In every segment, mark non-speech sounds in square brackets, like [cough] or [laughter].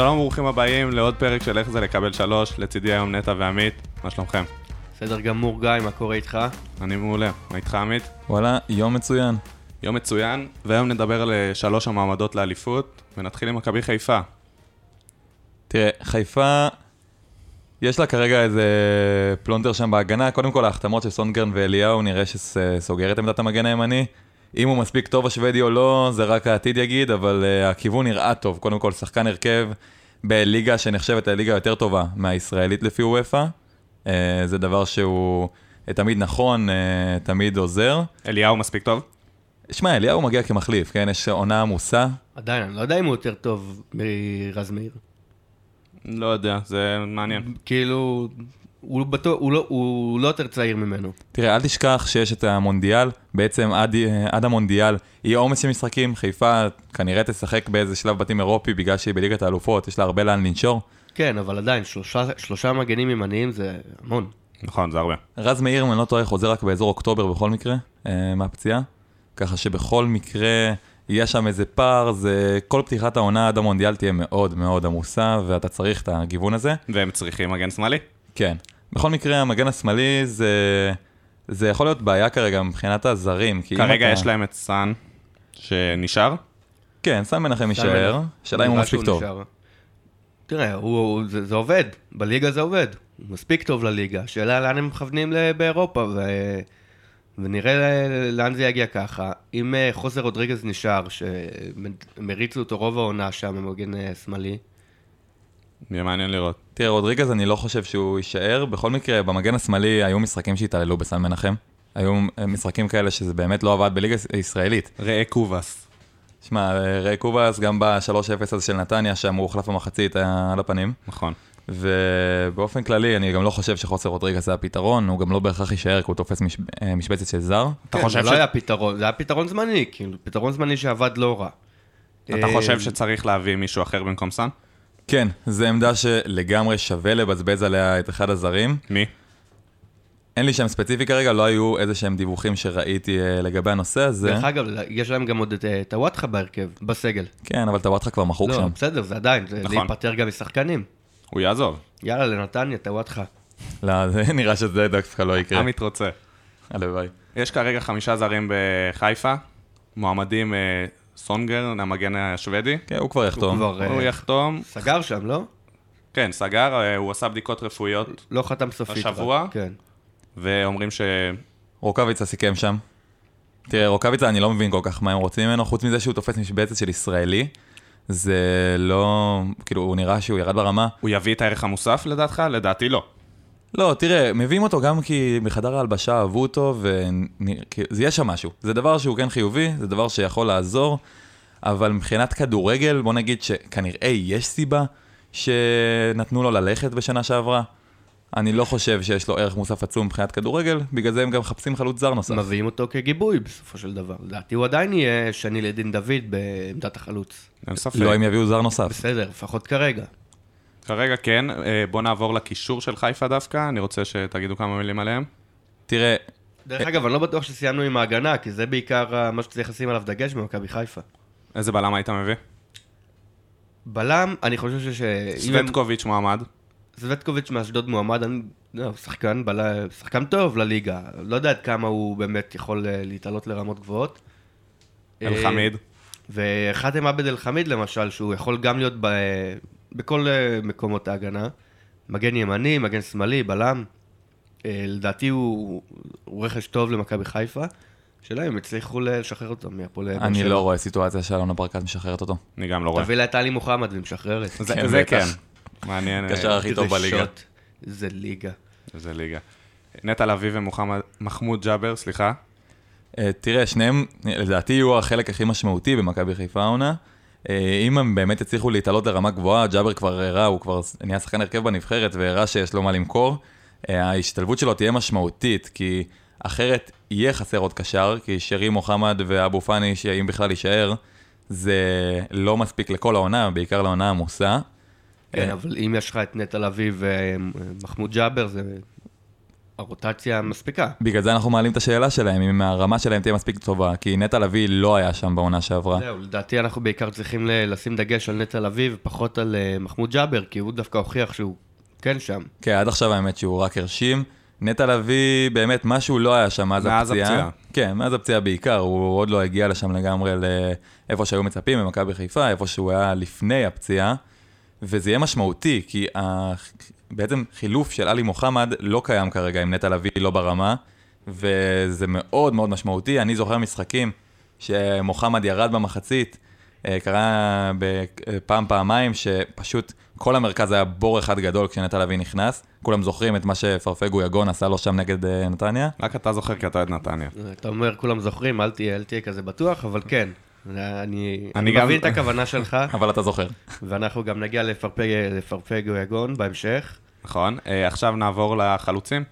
שלום וברוכים הבאים לעוד פרק של איך זה לקבל שלוש, לצידי היום נטע ועמית, מה שלומכם? בסדר גמור, גיא, מה קורה איתך? אני מעולה, מה איתך עמית? וואלה, יום מצוין. יום מצוין, והיום נדבר על אה, שלוש המעמדות לאליפות, ונתחיל עם מכבי חיפה. תראה, חיפה, יש לה כרגע איזה פלונטר שם בהגנה. קודם כל, ההחתמות של סונגרן ואליהו נראה שסוגר את עמדת המגן הימני. אם הוא מספיק טוב השוודי או לא, זה רק העתיד יגיד, אבל uh, הכיוון נראה טוב. קודם כל, שחקן הרכב בליגה שנחשבת הליגה היותר טובה מהישראלית לפי וופא. Uh, זה דבר שהוא uh, תמיד נכון, uh, תמיד עוזר. אליהו מספיק טוב? שמע, אליהו מגיע כמחליף, כן? יש עונה עמוסה. עדיין, אני לא יודע אם הוא יותר טוב מרז מאיר. לא יודע, זה מעניין. כאילו, הוא, בטוח, הוא, לא, הוא לא יותר צעיר ממנו. תראה, אל תשכח שיש את המונדיאל, בעצם עד, עד המונדיאל יהיה עומס של משחקים, חיפה כנראה תשחק באיזה שלב בתים אירופי בגלל שהיא בליגת האלופות, יש לה הרבה לאן לנשור. כן, אבל עדיין, שלושה, שלושה מגנים ימניים זה המון. נכון, זה הרבה. רז מאיר, אם אני לא טועה, חוזר רק באזור אוקטובר בכל מקרה, אה, מהפציעה, ככה שבכל מקרה... יהיה שם איזה פער, זה כל פתיחת העונה עד המונדיאל תהיה מאוד מאוד עמוסה, ואתה צריך את הגיוון הזה. והם צריכים מגן שמאלי? כן. בכל מקרה, המגן השמאלי זה, זה יכול להיות בעיה כרגע מבחינת הזרים. כרגע אתה... יש להם את סאן, שנשאר? כן, סאן מנחם יישאר, שאלה אם הוא מספיק טוב. נשאר. תראה, הוא, זה, זה עובד, בליגה זה עובד. הוא מספיק טוב לליגה, שאלה לאן הם מכוונים באירופה, ו... ונראה לאן זה יגיע ככה. אם אה, חוזר רודריגז נשאר, שהם הריצו אותו רוב העונה שם במגן אה, שמאלי. יהיה מעניין לראות. תראה, רודריגז אני לא חושב שהוא יישאר. בכל מקרה, במגן השמאלי היו משחקים שהתעללו בסן מנחם. היו אה, משחקים כאלה שזה באמת לא עבד בליגה הישראלית. ראה קובאס. שמע, ראה קובאס, גם ב-3-0 הזה של נתניה, שם הוא הוחלף במחצית על הפנים. נכון. ובאופן כללי, אני גם לא חושב שחוסר רודריגה זה הפתרון, הוא גם לא בהכרח יישאר, כי הוא תופס מש... אה, משבצת של זר. אתה כן, חושב זה לא ש... לא היה פתרון, זה היה פתרון זמני, כאילו, פתרון זמני שעבד לא רע. אתה אה, חושב שצריך להביא מישהו אחר במקום סאן? כן, זו עמדה שלגמרי שווה לבזבז עליה את אחד הזרים. מי? אין לי שם ספציפי כרגע, לא היו איזה שהם דיווחים שראיתי אה, לגבי הנושא הזה. דרך אגב, יש להם גם עוד את טוואטחה בהרכב, בסגל. כן, אבל טוואטחה כבר מחוק לא, שם. לא, בסדר, זה עדיין, זה נכון. להיפטר גם משחקנים. הוא יעזוב. יאללה, לנתניה, טוואטחה. לא, [laughs] זה נראה שזה דווקא לא יקרה. עמית רוצה. הלוואי. יש כרגע חמישה זרים בחיפה, מועמדים אה, סונגר, המגן השוודי. כן, הוא כבר יחתום. הוא, כבר, הוא יחתום. סגר שם, לא? כן, סגר, אה, הוא עשה בדיקות רפואיות. לא חתם סופית. השבוע. כן. ואומרים ש... רוקאביצה סיכם שם. תראה, רוקאביצה, אני לא מבין כל כך מה הם רוצים ממנו, חוץ מזה שהוא תופס משבצת של ישראלי. זה לא, כאילו, הוא נראה שהוא ירד ברמה. הוא יביא את הערך המוסף לדעתך? לדעתי לא. לא, תראה, מביאים אותו גם כי בחדר ההלבשה אהבו אותו, ויש שם משהו. זה דבר שהוא כן חיובי, זה דבר שיכול לעזור, אבל מבחינת כדורגל, בוא נגיד שכנראה יש סיבה שנתנו לו ללכת בשנה שעברה. אני לא חושב שיש לו ערך מוסף עצום מבחינת כדורגל, בגלל זה הם גם מחפשים חלוץ זר נוסף. מביאים אותו כגיבוי בסופו של דבר. לדעתי הוא עדיין יהיה שני לדין דוד בעמדת החלוץ. אין ספק. לא אם יביאו זר נוסף. בסדר, לפחות כרגע. כרגע כן. אה, בוא נעבור לקישור של חיפה דווקא, אני רוצה שתגידו כמה מילים עליהם. תראה... דרך אגב, אני לא בטוח שסיימנו עם ההגנה, כי זה בעיקר מה שצריך לשים עליו דגש במכבי חיפה. איזה בלם היית מביא? בלם, אני חושב ש... סווטקוביץ' מועמד. סווטקוביץ' מאשדוד מועמד, אני, לא, שחקן, בל... שחקן טוב לליגה, לא יודע עד כמה הוא באמת יכול אה, להתעלות לרמות גבוהות. אלחמיד. וחאתם עבד אל-חמיד למשל, שהוא יכול גם להיות ב... בכל אה, מקומות ההגנה. מגן ימני, מגן שמאלי, בלם. אה, לדעתי הוא, הוא רכש טוב למכבי חיפה. שאלה אם הצליחו לשחרר אותו מהפועל באר שבע. אני לא רואה סיטואציה שאלונה ברקת משחררת אותו. אני גם לא רואה. תביא לה את עלי מוחמד ומשחררת. זה כן. מעניין. קשר הכי טוב בליגה. זה ליגה. זה ליגה. נטע לביא ומחמוד ג'אבר, סליחה. אה, תראה, שניהם לדעתי יהיו החלק הכי משמעותי במכבי חיפה העונה. אה, אם הם באמת יצליחו להתעלות לרמה גבוהה, ג'אבר כבר הראה, הוא כבר נהיה שחקן הרכב בנבחרת והראה שיש לו מה למכור. אה, ההשתלבות שלו תהיה משמעותית, כי אחרת יהיה חסר עוד קשר, כי שרי מוחמד ואבו פאני, שאם בכלל יישאר, זה לא מספיק לכל העונה, בעיקר לעונה עמוסה. כן, אבל אם יש לך את נטע לביא ומחמוד ג'אבר, זה הרוטציה מספיקה. בגלל זה אנחנו מעלים את השאלה שלהם, אם הרמה שלהם תהיה מספיק טובה, כי נטע לביא לא היה שם בעונה שעברה. זהו, לדעתי אנחנו בעיקר צריכים לשים דגש על נטע לביא ופחות על אה, מחמוד ג'אבר, כי הוא דווקא הוכיח שהוא כן שם. כן, עד עכשיו האמת שהוא רק הרשים. נטע לביא, באמת, משהו לא היה שם מאז מאז הפציעה. הפציעה. כן, מאז הפציעה בעיקר, הוא עוד לא הגיע לשם לגמרי לאיפה שהיו מצפים, במכבי חיפה, איפה שהוא היה לפני הפציעה. וזה יהיה משמעותי, כי ה... בעצם חילוף של עלי מוחמד לא קיים כרגע עם נטע לביא לא ברמה, וזה מאוד מאוד משמעותי. אני זוכר משחקים שמוחמד ירד במחצית, אה, קרה פעם, פעמיים, שפשוט כל המרכז היה בור אחד גדול כשנטע לביא נכנס. כולם זוכרים את מה שפרפגו יגון עשה לו שם נגד אה, נתניה. רק אתה זוכר כי אתה אוהד נתניה. אתה אומר, כולם זוכרים, אל תהיה, אל תהיה כזה בטוח, אבל כן. אני, אני אני גם- מבין את הכוונה שלך, [laughs] אבל אתה זוכר. ואנחנו גם נגיע לפרפג, לפרפגו יגון בהמשך. נכון. אה, עכשיו נעבור לחלוצים.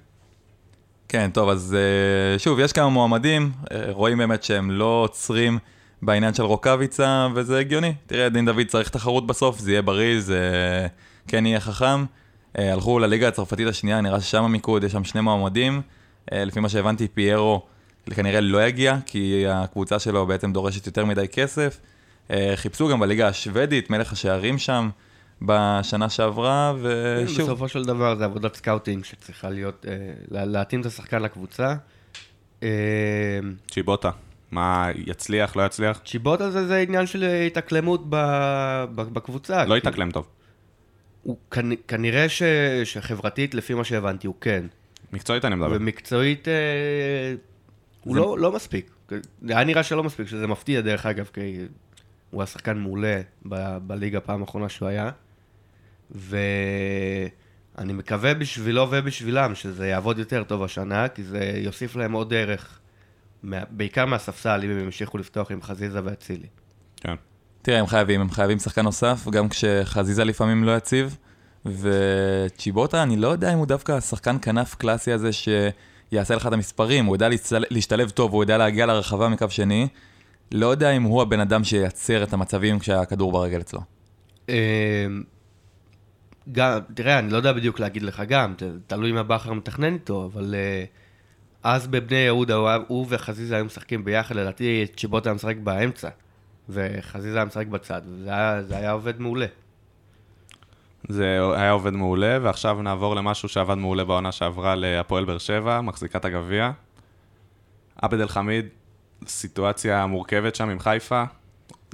כן, טוב, אז אה, שוב, יש כמה מועמדים, אה, רואים באמת שהם לא עוצרים בעניין של רוקאביצה, וזה הגיוני. תראה, דין דוד צריך תחרות בסוף, זה יהיה בריא, זה כן יהיה חכם. הלכו לליגה הצרפתית השנייה, נראה ששם המיקוד, יש שם שני מועמדים. לפי מה שהבנתי, פיירו כנראה לא יגיע, כי הקבוצה שלו בעצם דורשת יותר מדי כסף. אה, חיפשו גם בליגה השוודית, מלך השערים שם בשנה שעברה, ושוב, בסופו של דבר זה עבודת scouting שצריכה להיות, אה, לה- להתאים את השחקן לקבוצה. אה, צ'יבוטה. מה, יצליח, לא יצליח? צ'יבוטה זה, זה עניין של התאקלמות בקבוצה. לא כי יתאקלם טוב. הוא כנ, כנראה ש, שחברתית, לפי מה שהבנתי, הוא כן. מקצועית אני מדבר. ומקצועית, אה, הוא זה- לא, לא מספיק. היה נראה שלא מספיק, שזה מפתיע דרך אגב, כי הוא היה שחקן מעולה ב, בליגה פעם האחרונה שהוא היה. ואני מקווה בשבילו ובשבילם שזה יעבוד יותר טוב השנה, כי זה יוסיף להם עוד ערך, מה, בעיקר מהספסל, אם הם ימשיכו לפתוח עם חזיזה ואצילי. כן. תראה, הם חייבים, הם חייבים שחקן נוסף, גם כשחזיזה לפעמים לא יציב. וצ'יבוטה, אני לא יודע אם הוא דווקא השחקן כנף קלאסי הזה שיעשה לך את המספרים, הוא יודע להשתלב טוב, הוא יודע להגיע לרחבה מקו שני. לא יודע אם הוא הבן אדם שייצר את המצבים כשהכדור ברגל אצלו. אה, גם, תראה, אני לא יודע בדיוק להגיד לך גם, תלוי מה בכר מתכנן איתו, אבל אה, אז בבני יהודה הוא, וחזיזה היו משחקים ביחד, לדעתי צ'יבוטה היה משחק באמצע, וחזיזה היה משחק בצד, וזה היה, זה היה עובד מעולה. זה היה עובד מעולה, ועכשיו נעבור למשהו שעבד מעולה בעונה שעברה להפועל באר שבע, מחזיקת הגביע. עבד אל חמיד, סיטואציה מורכבת שם עם חיפה.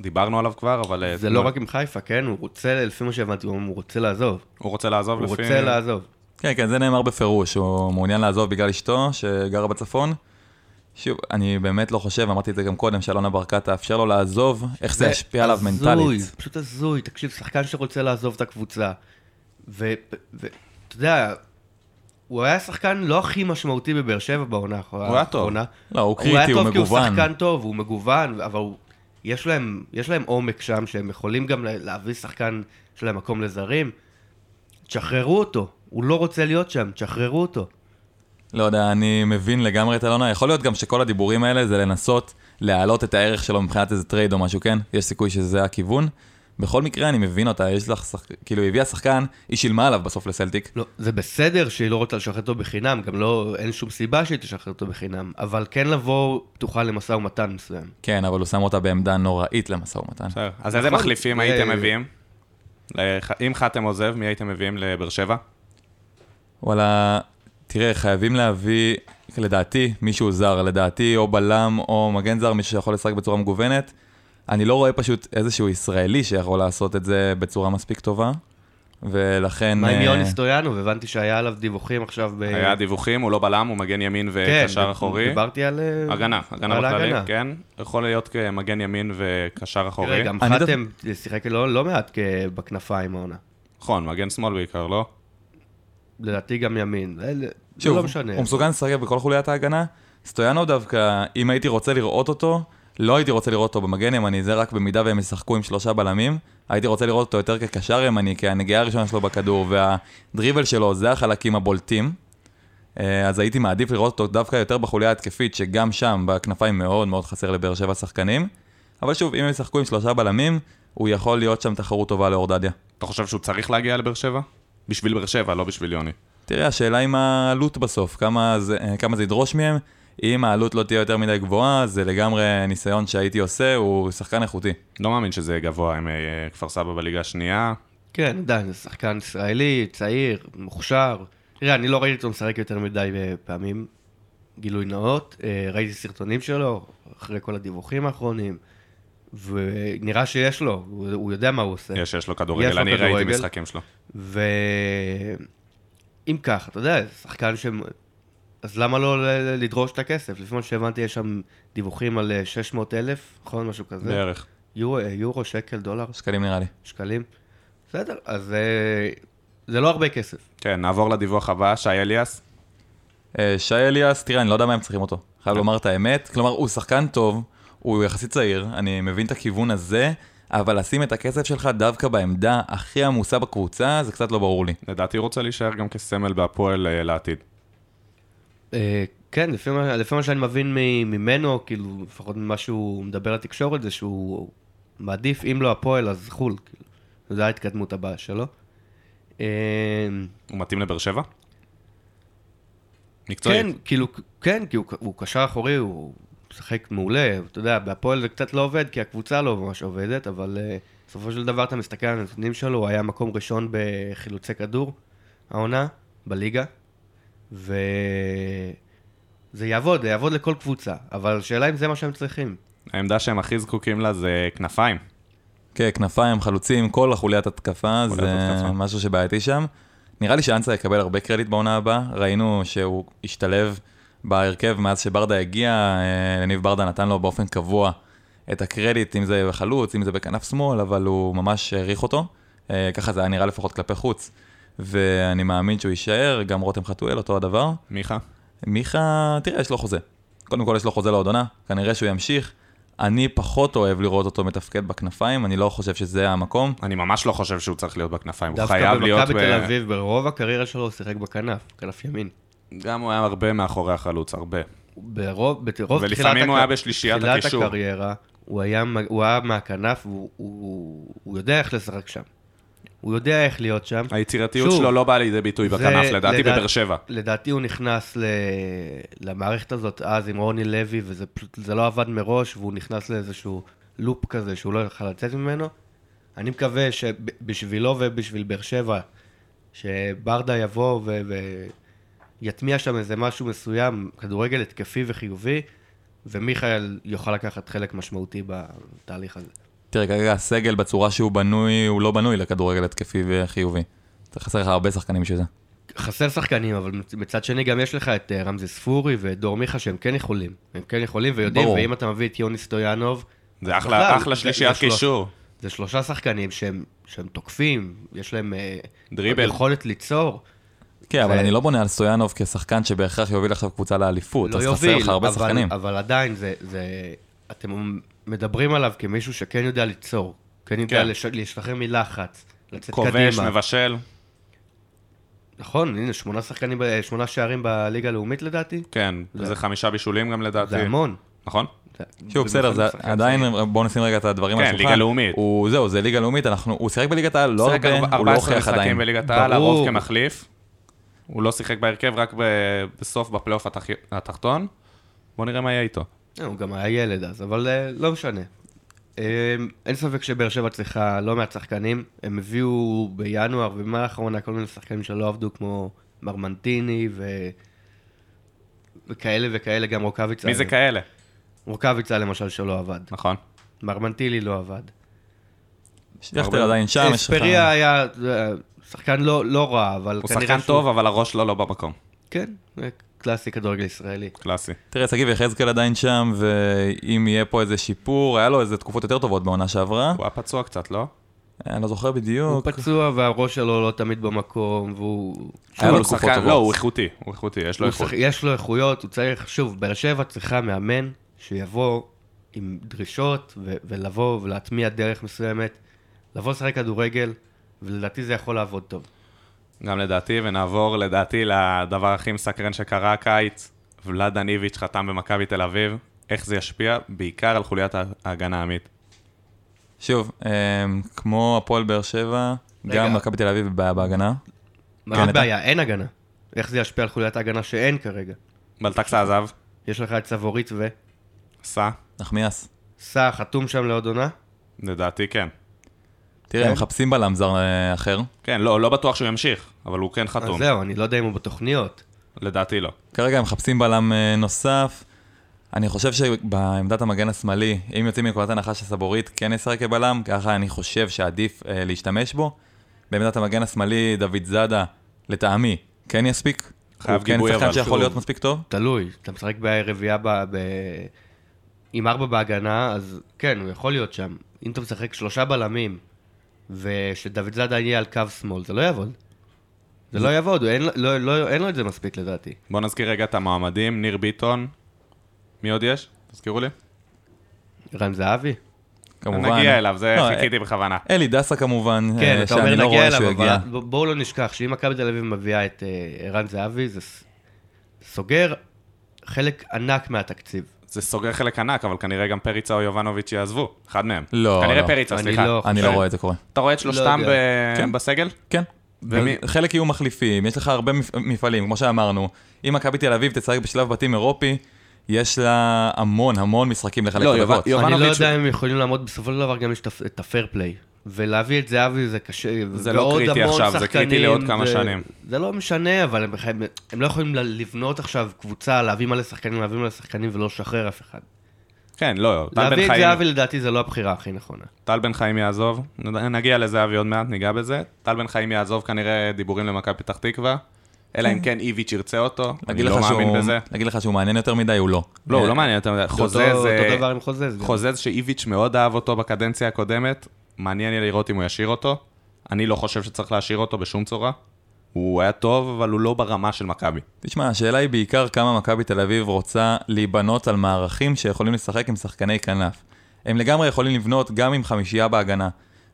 דיברנו עליו כבר, אבל... אה, זה לא רק עם חיפה, כן? הוא רוצה, לפי מה שהבנתי, הוא הוא רוצה לעזוב. הוא רוצה לעזוב הוא לפי... רוצה לעזוב. כן, כן, זה נאמר בפירוש, הוא מעוניין לעזוב בגלל אשתו, שגרה בצפון. שוב, אני באמת לא חושב, אמרתי את זה גם קודם, שאלונה ברקת תאפשר לו לעזוב, איך זה ישפיע עליו הזוי, מנטלית. פשוט הזוי, תקשיב, שחקן שרוצה לעזוב את הקבוצה. ואתה יודע, הוא היה שחקן לא הכי משמעותי בבאר שבע בעונה האחרונה. הוא היה טוב. לא, הוא הוא היה קריטי, הוא טוב כי הוא מגוון. שחקן טוב, הוא מגוון, אבל הוא, יש, להם, יש להם עומק שם, שהם יכולים גם לה- להביא שחקן של מקום לזרים. תשחררו אותו, הוא לא רוצה להיות שם, תשחררו אותו. לא יודע, אני מבין לגמרי את אלונה. יכול להיות גם שכל הדיבורים האלה זה לנסות להעלות את הערך שלו מבחינת איזה trade או משהו, כן? יש סיכוי שזה הכיוון. בכל מקרה, אני מבין אותה, יש לך שחק... כאילו, היא הביאה שחקן, היא שילמה עליו בסוף לסלטיק. לא, זה בסדר שהיא לא רוצה לשחרר אותו בחינם, גם לא, אין שום סיבה שהיא תשחרר אותו בחינם, אבל כן לבוא פתוחה למשא ומתן מסוים. כן, אבל הוא שם אותה בעמדה נוראית למשא ומתן. בסדר. אז איזה נכון. מחליפים אה, הייתם מביאים? אם חתם עוזב, מי הייתם מביאים לבאר שבע? וואלה, תראה, חייבים להביא, לדעתי, מישהו זר, לדעתי, או בלם או מגן זר, מישהו שיכול לשחק בצורה מגוונת. אני לא רואה פשוט איזשהו ישראלי שיכול לעשות את זה בצורה מספיק טובה, ולכן... מה עם אה, יוני סטויאנוב? הבנתי שהיה עליו דיווחים עכשיו ב... היה דיווחים, הוא לא בלם, הוא מגן ימין כן, וקשר ד- אחורי. דיברתי על... אה, הגנה, הגנה בכללי. כן. יכול להיות כמגן ימין וקשר אחורי. תראה, גם אני חתם שיחק לא לא מעט בכנפיים העונה. נכון, מגן שמאל בעיקר, לא? לדעתי גם ימין. זה- זה שוב, לא משנה. הוא מסוגל לשחק בכל חוליית ההגנה. סטויאנו דווקא, אם הייתי רוצה לראות אותו, לא הייתי רוצה לראות אותו במגן ימני, זה רק במידה והם ישחקו עם שלושה בלמים. הייתי רוצה לראות אותו יותר כקשר ימני, כי הנגיעה הראשונה שלו בכדור והדריבל שלו זה החלקים הבולטים. אה, אז הייתי מעדיף לראות אותו דווקא יותר בחוליה ההתקפית, שגם שם בכנפיים מאוד מאוד חסר לבאר שבע שחקנים. אבל שוב, אם הם ישחקו עם שלושה בלמים, הוא יכול להיות שם תחרות טובה לאורדדיה. אתה חושב שהוא צריך להגיע לבאר שבע? בשביל באר שבע, לא בשביל יוני. תראה, השאלה עם העלות בסוף, כמה זה, כמה זה ידרוש מהם. אם העלות לא תהיה יותר מדי גבוהה, זה לגמרי ניסיון שהייתי עושה, הוא שחקן איכותי. לא מאמין שזה יהיה גבוה עם אה, כפר סבא בליגה השנייה. כן, עדיין, זה שחקן ישראלי, צעיר, מוכשר. תראה, אני לא ראיתי אותו משחק יותר מדי פעמים, גילוי נאות. אה, ראיתי סרטונים שלו, אחרי כל הדיווחים האחרונים, ונראה שיש לו, הוא, הוא יודע מה הוא עושה. יש, יש לו כדורגל, יש לו אני כדורגל, ראיתי משחקים שלו. ואם כך, אתה יודע, שחקן ש... אז למה לא לדרוש את הכסף? לפי מה שהבנתי, יש שם דיווחים על 600 אה, אלף, נכון? משהו כזה. בערך. יורו, אה, יורו, שקל, דולר? שקלים נראה לי. שקלים. בסדר, אז אה, זה לא הרבה כסף. כן, נעבור לדיווח הבא, שי אליאס. שי אליאס, תראה, אני לא יודע מה הם צריכים אותו. חייב לומר את האמת. כלומר, הוא שחקן טוב, הוא יחסית צעיר, אני מבין את הכיוון הזה, אבל לשים את הכסף שלך דווקא בעמדה הכי עמוסה בקבוצה, זה קצת לא ברור לי. לדעתי הוא רוצה להישאר גם כסמל בהפועל לעתיד. אה, כן, לפי מה, לפי מה שאני מבין ממנו, כאילו, לפחות ממה שהוא מדבר לתקשורת, זה שהוא מעדיף, אם לא הפועל, אז חו"ל. כאילו. זו ההתקדמות הבאה שלו. אה, הוא מתאים לבאר שבע? מקצועית. כן, כאילו, כן, כי הוא, הוא קשר אחורי, הוא משחק מעולה, אתה יודע, בהפועל זה קצת לא עובד, כי הקבוצה לא ממש עובדת, אבל uh, בסופו של דבר אתה מסתכל על הנתונים שלו, הוא היה מקום ראשון בחילוצי כדור, העונה, בליגה. וזה יעבוד, זה יעבוד לכל קבוצה, אבל השאלה אם זה מה שהם צריכים. העמדה שהם הכי זקוקים לה זה כנפיים. כן, כנפיים, חלוצים, כל החוליית התקפה, זה התקפה. משהו שבעייתי שם. נראה לי שאנסה יקבל הרבה קרדיט בעונה הבאה, ראינו שהוא השתלב בהרכב מאז שברדה הגיע, אה, לניב ברדה נתן לו באופן קבוע את הקרדיט, אם זה בחלוץ, אם זה בכנף שמאל, אבל הוא ממש העריך אותו. אה, ככה זה היה נראה לפחות כלפי חוץ. ואני מאמין שהוא יישאר, גם רותם חתואל אותו הדבר. מיכה? מיכה, תראה, יש לו חוזה. קודם כל יש לו חוזה לעוד עונה, כנראה שהוא ימשיך. אני פחות אוהב לראות אותו מתפקד בכנפיים, אני לא חושב שזה המקום. אני ממש לא חושב שהוא צריך להיות בכנפיים, הוא חייב להיות ב... דווקא במכבי תל אביב, ברוב הקריירה שלו הוא שיחק בכנף, כנף ימין. גם הוא היה הרבה מאחורי החלוץ, הרבה. ברוב, ברוב ולפעמים הוא היה בשלישיית הקישור. תחילת הקריירה, הוא היה, הוא היה מהכנף, הוא, הוא, הוא יודע איך לשחק שם. הוא יודע איך להיות שם. היצירתיות שוב, שלו לא באה לידי ביטוי בכנף, לדעתי לדע... בבאר שבע. לדעתי הוא נכנס ל... למערכת הזאת אז עם רוני לוי, וזה זה לא עבד מראש, והוא נכנס לאיזשהו לופ כזה שהוא לא יכול לצאת ממנו. אני מקווה שבשבילו ובשביל באר שבע, שברדה יבוא ו... ויטמיע שם איזה משהו מסוים, כדורגל התקפי וחיובי, ומיכאל יוכל לקחת חלק משמעותי בתהליך הזה. תראה, כרגע הסגל בצורה שהוא בנוי, הוא לא בנוי לכדורגל התקפי וחיובי. חסר לך הרבה שחקנים בשביל זה. חסר שחקנים, אבל מצד שני גם יש לך את אה, רמזי ספורי ואת דור מיכה שהם כן יכולים. הם כן יכולים ויודעים, ברור. ואם אתה מביא את יוני סטויאנוב... זה אחלה, אחלה שלישיית קישור. זה שלושה שחקנים שהם, שהם תוקפים, יש להם אה, דריבל. יכולת ליצור. כן, ו... אבל אני לא בונה על סטויאנוב כשחקן שבהכרח יוביל עכשיו קבוצה לאליפות, לא אז יוביל, חסר לך הרבה אבל, שחקנים. אבל עדיין, זה, זה, אתם מדברים עליו כמישהו שכן יודע ליצור, כן יודע כן. לש... להשתחרר מלחץ, לצאת כובש, קדימה. כובש, מבשל. נכון, הנה, שמונה שחקנים, שמונה שערים בליגה הלאומית לדעתי. כן, זה, זה חמישה בישולים גם לדעתי. זה המון. נכון? שוב, בסדר, זה עדיין, בואו נשים רגע את הדברים על השולחן. כן, ליגה לאומית. זהו, זה ליגה לאומית, הוא שיחק בליגת העל לא הרבה, הוא לא הוכיח עדיין. 14 משחקים בליגת העל, הרוב כמחליף. הוא לא שיחק בהרכב, רק בסוף בפלייאוף התחתון. בואו נראה מה יהיה איתו. אה, הוא גם היה ילד אז, אבל אה, לא משנה. אה, אין ספק שבאר שבע צריכה לא מעט שחקנים. הם הביאו בינואר ובמהלך האחרונה כל מיני שחקנים שלא עבדו, כמו מרמנטיני ו... וכאלה וכאלה, גם רוקאביצה. מי זה כאלה? רוקאביצה למשל שלא עבד. נכון. מרמנטילי לא עבד. שליחטר עדיין שם, יש לך... אספריה היה שחקן לא, לא רע, אבל שהוא... הוא שחקן טוב, אבל הראש שלו לא במקום. כן, קלאסי כדורגל ישראלי. קלאסי. תראה, שגיב יחזקאל עדיין שם, ואם יהיה פה איזה שיפור, היה לו איזה תקופות יותר טובות בעונה שעברה. הוא היה פצוע קצת, לא? אני לא זוכר בדיוק. הוא פצוע והראש שלו לא תמיד במקום, והוא... היה לו תקופות טובות. לא, הוא איכותי, הוא איכותי, יש לו איכות. יש לו איכויות, הוא צריך, שוב, באר שבע צריכה מאמן שיבוא עם דרישות, ולבוא ולהטמיע דרך מסוימת, לבוא לשחק כדורגל, ולדעתי זה יכול לעבוד טוב. גם לדעתי, ונעבור לדעתי לדבר הכי מסקרן שקרה הקיץ. ולאדה ניביץ' חתם במכבי תל אביב, איך זה ישפיע? בעיקר על חוליית ההגנה העמית. שוב, אמ, כמו הפועל באר שבע, גם מכבי תל אביב בבעיה בהגנה. מה הבעיה? אין הגנה. איך זה ישפיע על חוליית ההגנה שאין כרגע? בלטקסה עזב, יש לך את סבורית ו... סע, נחמיאס. סע חתום שם לעוד עונה? לדעתי כן. תראה, כן? הם מחפשים בלם זר אה, אחר. כן, לא, לא בטוח שהוא ימשיך, אבל הוא כן אז חתום. זהו, אני לא יודע אם הוא בתוכניות. לדעתי לא. כרגע הם מחפשים בלם אה, נוסף. אני חושב שבעמדת המגן השמאלי, אם יוצאים מנקודת הנחה שסבורית כן ישחק כבלם, ככה אני חושב שעדיף אה, להשתמש בו. בעמדת המגן השמאלי, דוד זאדה, לטעמי, כן יספיק. חייב הוא כן גיבוי, שחקן אבל שיכול שהוא- להיות מספיק טוב. תלוי, אתה משחק ברביעייה ב... ב... עם ארבע בהגנה, אז כן, הוא יכול להיות שם. אם אתה משחק שלושה בלמים, ושדוד זאדה יהיה על קו שמאל, זה לא יעבוד. זה לא יעבוד, אין, לא, לא, אין לו את זה מספיק לדעתי. בוא נזכיר רגע את המועמדים, ניר ביטון, מי עוד יש? תזכירו לי. רן זהבי? כמובן. נגיע אליו, זה לא, חיכיתי בכוונה. אלי דסה כמובן, כן, אה, אתה אומר לא נגיע רואה אליו, שהוא אבל בואו לא נשכח שאם מכבי תל אביב מביאה את אה, ערן זהבי, זה ס- סוגר חלק ענק מהתקציב. זה סוגר חלק ענק, אבל כנראה גם פריצה או יובנוביץ' יעזבו. אחד מהם. לא, כנראה לא. פריצה, אני סליחה. לא אני. לא רואה את זה קורה. אתה רואה את שלושתם יודע. ב- כן. בסגל? כן. ומי- חלק יהיו מחליפים, יש לך הרבה מפ- מפעלים, כמו שאמרנו. אם מכבי תל אביב תשחק בשלב בתים אירופי, יש לה המון המון משחקים לחלק לא, חלקות. יובנ- אני לא יודע אם הם יכולים לעמוד, בסופו של דבר גם יש את הפייר פליי. ולהביא את זהבי זה קשה. זה לא קריטי עכשיו, זה קריטי לעוד כמה שנים. זה לא משנה, אבל הם, הם, הם לא יכולים לבנות עכשיו קבוצה, להביא מלא שחקנים, להביא מלא שחקנים ולא לשחרר אף אחד. כן, לא, טל להביא בן את חיים, זהבי לדעתי זה לא הבחירה הכי נכונה. טל בן חיים יעזוב, נגיע לזהבי עוד מעט, ניגע בזה. טל בן חיים יעזוב כנראה דיבורים למכבי פתח תקווה, אלא אם כן איביץ' ירצה אותו, אני לא מאמין בזה. להגיד לך שהוא מעניין יותר מדי, הוא לא. לא, הוא לא מעניין יותר מדי. חוזז, אותו אה, דבר עם חוזז. חוזז שאיביץ' מאוד אהב אותו בקדנציה הקודמת, מעניין יהיה לראות אם הוא ישאיר אותו. אני לא חושב שצריך להשאיר אותו בשום צורה. הוא היה טוב, אבל הוא לא ברמה של מכבי. תשמע, השאלה היא בעיקר כמה מכבי תל אביב רוצה להיבנות על מערכים שיכולים לשחק עם שחקני כנף. הם לגמרי יכולים לבנות גם עם חמישייה בהגנה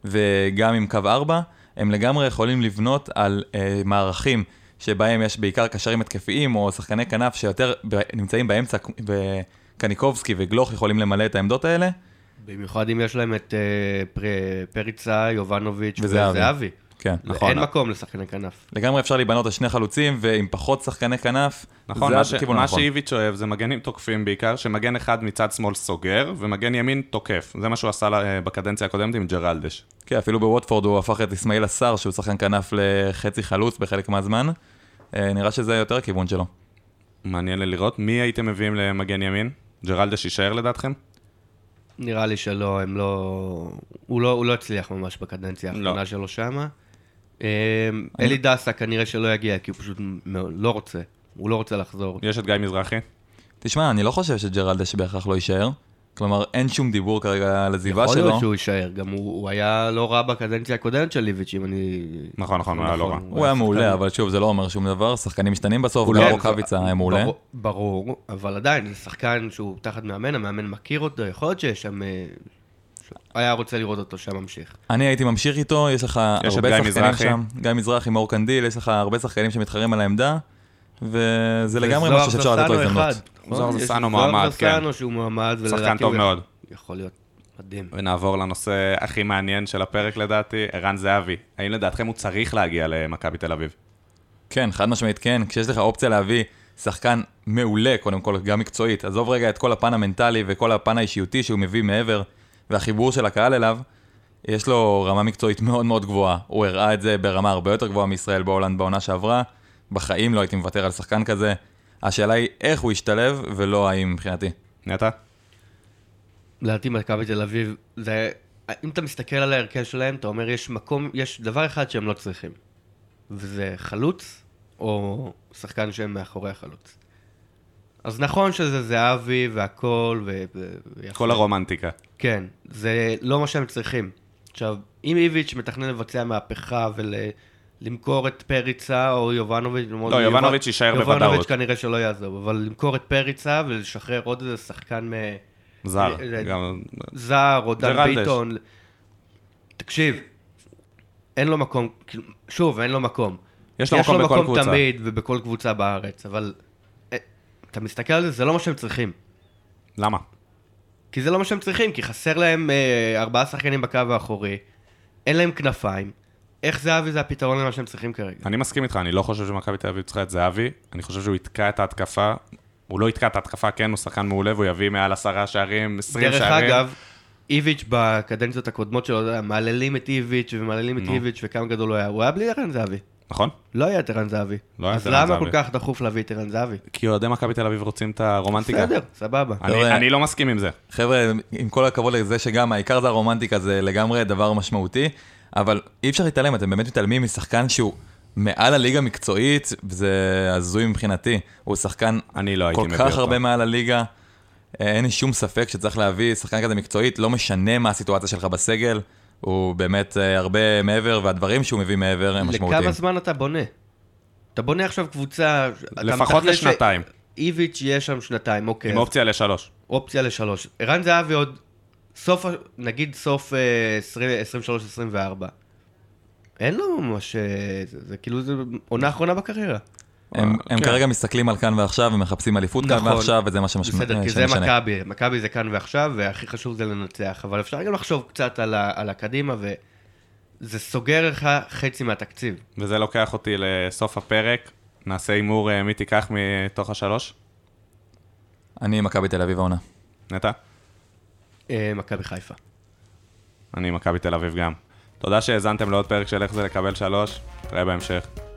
וגם עם קו ארבע, הם לגמרי יכולים לבנות על אה, מערכים שבהם יש בעיקר קשרים התקפיים או שחקני כנף שיותר ב- נמצאים באמצע, וקניקובסקי וגלוך יכולים למלא את העמדות האלה. במיוחד אם יש להם את אה, פר, פריצה, יובנוביץ' וזהבי. כן. נכון. אין מקום לשחקני כנף. לגמרי אפשר להיבנות על שני חלוצים ועם פחות שחקני כנף. נכון, זה מה. הכיוון מה הנכון. שאיביץ' אוהב זה מגנים תוקפים בעיקר, שמגן אחד מצד שמאל סוגר, ומגן ימין תוקף. זה מה שהוא עשה אה, בקדנציה הקודמת עם ג'רלדש. כן, אפילו בווטפורד הוא הפך את אסמאעיל עשר, שהוא שחקן כנף לחצי חלוץ בחלק מהזמן. אה, נראה שזה יותר הכיוון שלו. מעניין לי לראות. מי הייתם מביאים למגן ימין? ג'רלדש יישאר לדעתכם? נראה לי שלא, הם לא... הוא לא, הוא לא הצליח ממש בקדנציה לא. האחרונה שלו שמה. אה, אלי דסה כנראה שלא יגיע, כי הוא פשוט לא רוצה. הוא לא רוצה לחזור. יש את גיא מזרחי? תשמע, אני לא חושב שג'רלדש בהכרח לא יישאר. כלומר, אין שום דיבור כרגע על עזיבה יכול שלו. להיות שהוא יישאר, גם הוא, הוא היה לא רע בקדנציה הקודמת של ליביץ', אם אני... נכון, נכון, הוא היה לא רע. הוא היה מעולה, שחקן- אבל שוב, זה לא אומר שום דבר, שחקנים משתנים בסוף, הוא גם לא- רוקאביצה היה מעולה. ברור, אבל עדיין, זה שחקן שהוא תחת מאמן, המאמן מכיר אותו, יכול להיות שיש שם... אה, היה רוצה לראות אותו שם ממשיך. אני הייתי ממשיך איתו, יש לך הרבה שחקנים מזרחי. שם. גיא מזרחי, מאור קנדיל, יש לך הרבה שחקנים שמתחרים על העמדה, וזה לגמרי משהו שאפשר לתת לו הזדמנות. אחד, נכון? זוהר זסנו זוהר מועמד, כן. זסנו שהוא מועמד, ולדעתי שחקן טוב מאוד. יכול להיות מדהים. ונעבור לנושא הכי מעניין של הפרק לדעתי, ערן זהבי. האם לדעתכם הוא צריך להגיע למכבי תל אביב? כן, חד משמעית כן, כשיש לך אופציה להביא שחקן מעולה, קודם כל, גם מקצועית, עזוב רגע את כל הפן המנטלי וכל הפן האישיותי שהוא מביא מעבר, והחיבור של הקהל אליו, יש לו רמה מקצועית מאוד מאוד גבוהה. הוא הראה את זה ברמה הרבה יותר גבוהה מישראל בהולנד בעונה שעברה. בחיים לא הייתי מוותר על שחקן כזה. השאלה היא איך הוא ישתלב, ולא האם מבחינתי. נטע? לדעתי מכבי תל אביב, זה... אם אתה מסתכל על ההרכב שלהם, אתה אומר, יש מקום, יש דבר אחד שהם לא צריכים. וזה חלוץ, או שחקן שהם מאחורי החלוץ. אז נכון שזה זהבי והכל, ו... כל הרומנטיקה. כן, זה לא מה שהם צריכים. עכשיו, אם איביץ' מתכנן לבצע מהפכה ולמכור את פריצה או יובנוביץ', לא, יובנוביץ' יישאר בוודאות. יובנוביץ' כנראה שלא יעזוב, אבל למכור את פריצה ולשחרר עוד איזה שחקן זר. אה, גם... מזר או דן. ביטון. תקשיב, אין לו מקום, כאילו, שוב, אין לו מקום. יש לו מקום בכל קבוצה. תמיד ובכל קבוצה בארץ, אבל אה, אתה מסתכל על זה, זה לא מה שהם צריכים. למה? כי זה לא מה שהם צריכים, כי חסר להם אה, ארבעה שחקנים בקו האחורי, אין להם כנפיים, איך זהבי זה הפתרון למה שהם צריכים כרגע? אני מסכים איתך, אני לא חושב שמכבי תל אביב צריכה את זהבי, אני חושב שהוא יתקע את ההתקפה, הוא לא יתקע את ההתקפה, כן, הוא שחקן מעולה והוא יביא מעל עשרה שערים, עשרים דרך שערים. אגב, איביץ' בקדנציות הקודמות שלו, מהללים את איביץ' ומהללים את. איביץ' וכמה גדול הוא היה. הוא היה בלי ערן זהבי. נכון? לא היה את ערן זהבי. לא היה את אז ערן למה זהבי. כל כך דחוף להביא את ערן זהבי? כי אוהדי מכבי תל אביב רוצים את הרומנטיקה. בסדר, סבבה. אני, חבר'ה. אני לא מסכים עם זה. חבר'ה, עם כל הכבוד לזה שגם העיקר זה הרומנטיקה, זה לגמרי דבר משמעותי, אבל אי אפשר להתעלם, אתם באמת מתעלמים משחקן שהוא מעל הליגה המקצועית, וזה הזוי מבחינתי. הוא שחקן אני לא הייתי כל מביא כך אותו. הרבה מעל הליגה, אה, אין לי שום ספק שצריך להביא שחקן כזה מקצועית, לא משנה מה הסיטואציה שלך בסגל, הוא באמת אה, הרבה מעבר, והדברים שהוא מביא מעבר הם משמעותיים. לכמה זמן אתה בונה? אתה בונה עכשיו קבוצה... לפחות לשנתיים, שאיביץ' יהיה שם שנתיים, אוקיי. עם אז אופציה לשלוש. אופציה לשלוש. ערן זהבי עוד סוף, נגיד סוף אה, 23-24. אין לו ממש... אה, זה, זה כאילו, זה עונה אחרונה בקריירה. הם, הם כן. כרגע מסתכלים על כאן ועכשיו, ומחפשים אליפות כאן נכון. ועכשיו, וזה מה שמש- בסדר, כי זה שמשנה. מכבי. מכבי זה כאן ועכשיו, והכי חשוב זה לנצח. אבל אפשר גם לחשוב קצת על, ה, על הקדימה, וזה סוגר לך חצי מהתקציב. וזה לוקח אותי לסוף הפרק. נעשה הימור אה, מי תיקח מתוך השלוש. אני מכבי תל אביב העונה. נטע? אה, מכבי חיפה. אני מכבי תל אביב גם. תודה שהאזנתם לעוד פרק של איך זה לקבל שלוש. נתראה בהמשך.